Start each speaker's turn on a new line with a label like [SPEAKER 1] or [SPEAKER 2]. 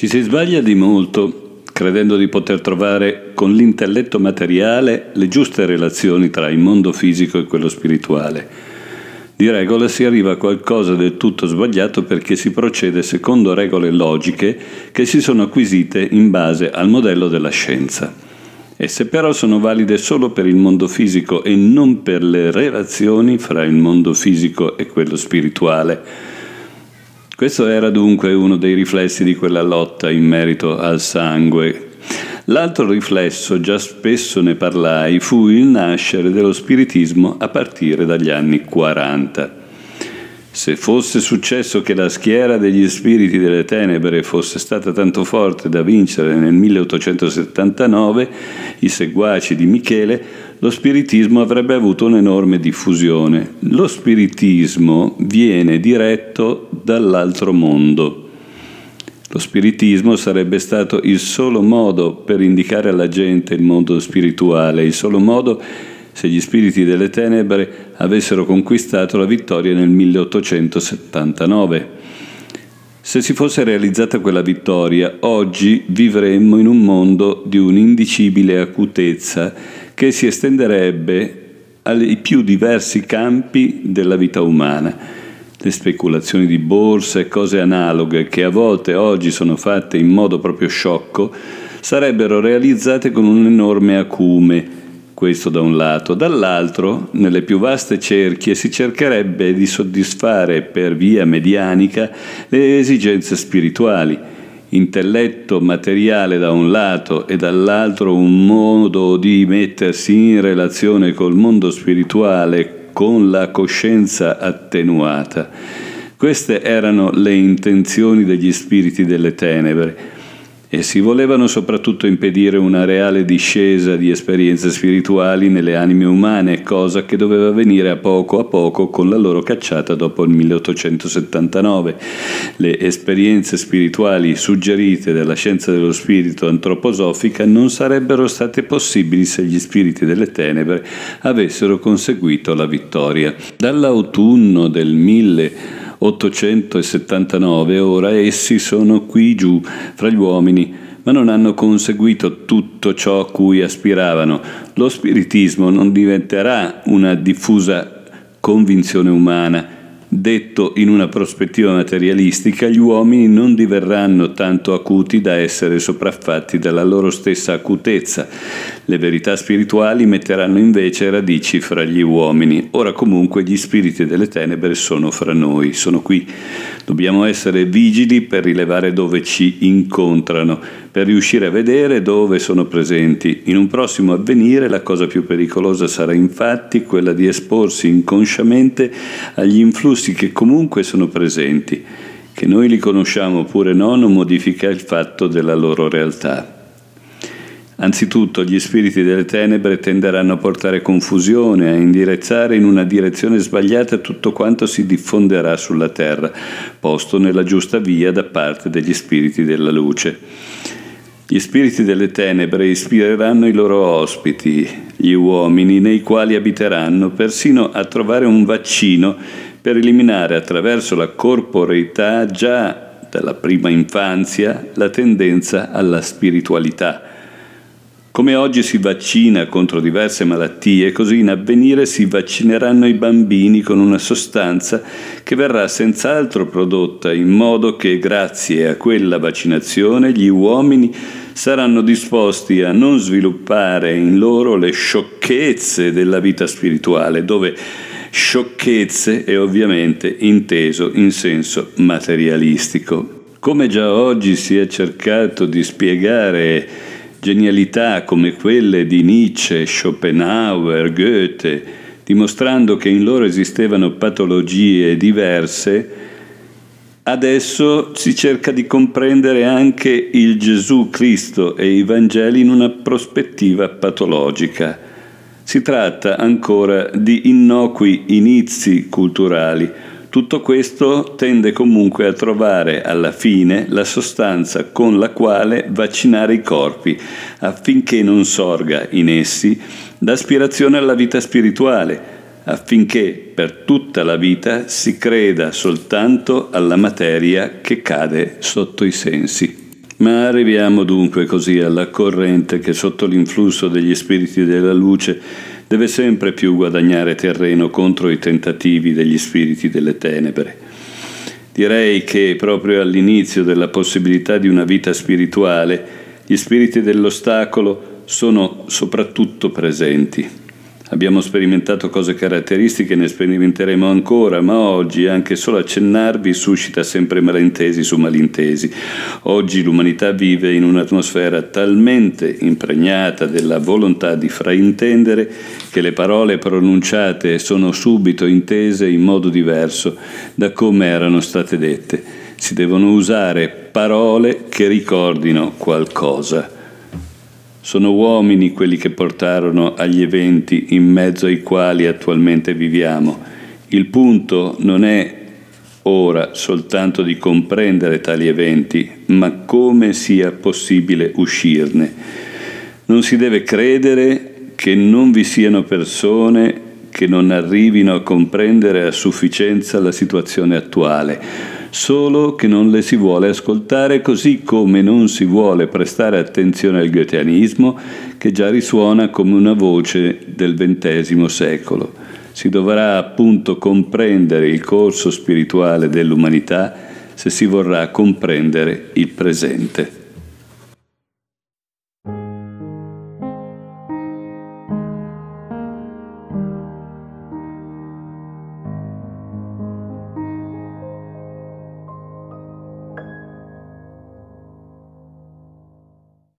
[SPEAKER 1] Ci si sbaglia di molto credendo di poter trovare con l'intelletto materiale le giuste relazioni tra il mondo fisico e quello spirituale. Di regola si arriva a qualcosa del tutto sbagliato perché si procede secondo regole logiche che si sono acquisite in base al modello della scienza. Esse però sono valide solo per il mondo fisico e non per le relazioni fra il mondo fisico e quello spirituale questo era dunque uno dei riflessi di quella lotta in merito al sangue. L'altro riflesso, già spesso ne parlai, fu il nascere dello spiritismo a partire dagli anni 40. Se fosse successo che la schiera degli spiriti delle tenebre fosse stata tanto forte da vincere nel 1879, i seguaci di Michele lo spiritismo avrebbe avuto un'enorme diffusione. Lo spiritismo viene diretto dall'altro mondo. Lo spiritismo sarebbe stato il solo modo per indicare alla gente il mondo spirituale, il solo modo se gli spiriti delle tenebre avessero conquistato la vittoria nel 1879. Se si fosse realizzata quella vittoria, oggi vivremmo in un mondo di un'indicibile acutezza che si estenderebbe ai più diversi campi della vita umana. Le speculazioni di borsa e cose analoghe che a volte oggi sono fatte in modo proprio sciocco sarebbero realizzate con un enorme acume, questo da un lato, dall'altro, nelle più vaste cerchie si cercherebbe di soddisfare per via medianica le esigenze spirituali intelletto materiale da un lato e dall'altro un modo di mettersi in relazione col mondo spirituale con la coscienza attenuata. Queste erano le intenzioni degli spiriti delle tenebre e si volevano soprattutto impedire una reale discesa di esperienze spirituali nelle anime umane, cosa che doveva avvenire a poco a poco con la loro cacciata dopo il 1879. Le esperienze spirituali suggerite dalla scienza dello spirito antroposofica non sarebbero state possibili se gli spiriti delle tenebre avessero conseguito la vittoria. Dall'autunno del 1879 879, ora essi sono qui giù fra gli uomini, ma non hanno conseguito tutto ciò a cui aspiravano. Lo spiritismo non diventerà una diffusa convinzione umana, Detto in una prospettiva materialistica, gli uomini non diverranno tanto acuti da essere sopraffatti dalla loro stessa acutezza. Le verità spirituali metteranno invece radici fra gli uomini. Ora comunque gli spiriti delle tenebre sono fra noi, sono qui. Dobbiamo essere vigili per rilevare dove ci incontrano, per riuscire a vedere dove sono presenti. In un prossimo avvenire la cosa più pericolosa sarà infatti quella di esporsi inconsciamente agli influssi che comunque sono presenti. Che noi li conosciamo oppure no non modifica il fatto della loro realtà. Anzitutto gli spiriti delle tenebre tenderanno a portare confusione, a indirizzare in una direzione sbagliata tutto quanto si diffonderà sulla terra, posto nella giusta via da parte degli spiriti della luce. Gli spiriti delle tenebre ispireranno i loro ospiti, gli uomini nei quali abiteranno, persino a trovare un vaccino per eliminare attraverso la corporeità già dalla prima infanzia la tendenza alla spiritualità. Come oggi si vaccina contro diverse malattie, così in avvenire si vaccineranno i bambini con una sostanza che verrà senz'altro prodotta in modo che grazie a quella vaccinazione gli uomini saranno disposti a non sviluppare in loro le sciocchezze della vita spirituale, dove sciocchezze è ovviamente inteso in senso materialistico. Come già oggi si è cercato di spiegare genialità come quelle di Nietzsche, Schopenhauer, Goethe, dimostrando che in loro esistevano patologie diverse, adesso si cerca di comprendere anche il Gesù Cristo e i Vangeli in una prospettiva patologica. Si tratta ancora di innocui inizi culturali, tutto questo tende comunque a trovare alla fine la sostanza con la quale vaccinare i corpi, affinché non sorga in essi l'aspirazione alla vita spirituale, affinché per tutta la vita si creda soltanto alla materia che cade sotto i sensi. Ma arriviamo dunque così alla corrente che sotto l'influsso degli spiriti della luce deve sempre più guadagnare terreno contro i tentativi degli spiriti delle tenebre. Direi che proprio all'inizio della possibilità di una vita spirituale, gli spiriti dell'ostacolo sono soprattutto presenti. Abbiamo sperimentato cose caratteristiche, ne sperimenteremo ancora, ma oggi anche solo accennarvi suscita sempre malintesi su malintesi. Oggi l'umanità vive in un'atmosfera talmente impregnata della volontà di fraintendere che le parole pronunciate sono subito intese in modo diverso da come erano state dette. Si devono usare parole che ricordino qualcosa. Sono uomini quelli che portarono agli eventi in mezzo ai quali attualmente viviamo. Il punto non è ora soltanto di comprendere tali eventi, ma come sia possibile uscirne. Non si deve credere che non vi siano persone che non arrivino a comprendere a sufficienza la situazione attuale solo che non le si vuole ascoltare così come non si vuole prestare attenzione al goetheanismo che già risuona come una voce del XX secolo. Si dovrà appunto comprendere il corso spirituale dell'umanità se si vorrà comprendere il presente.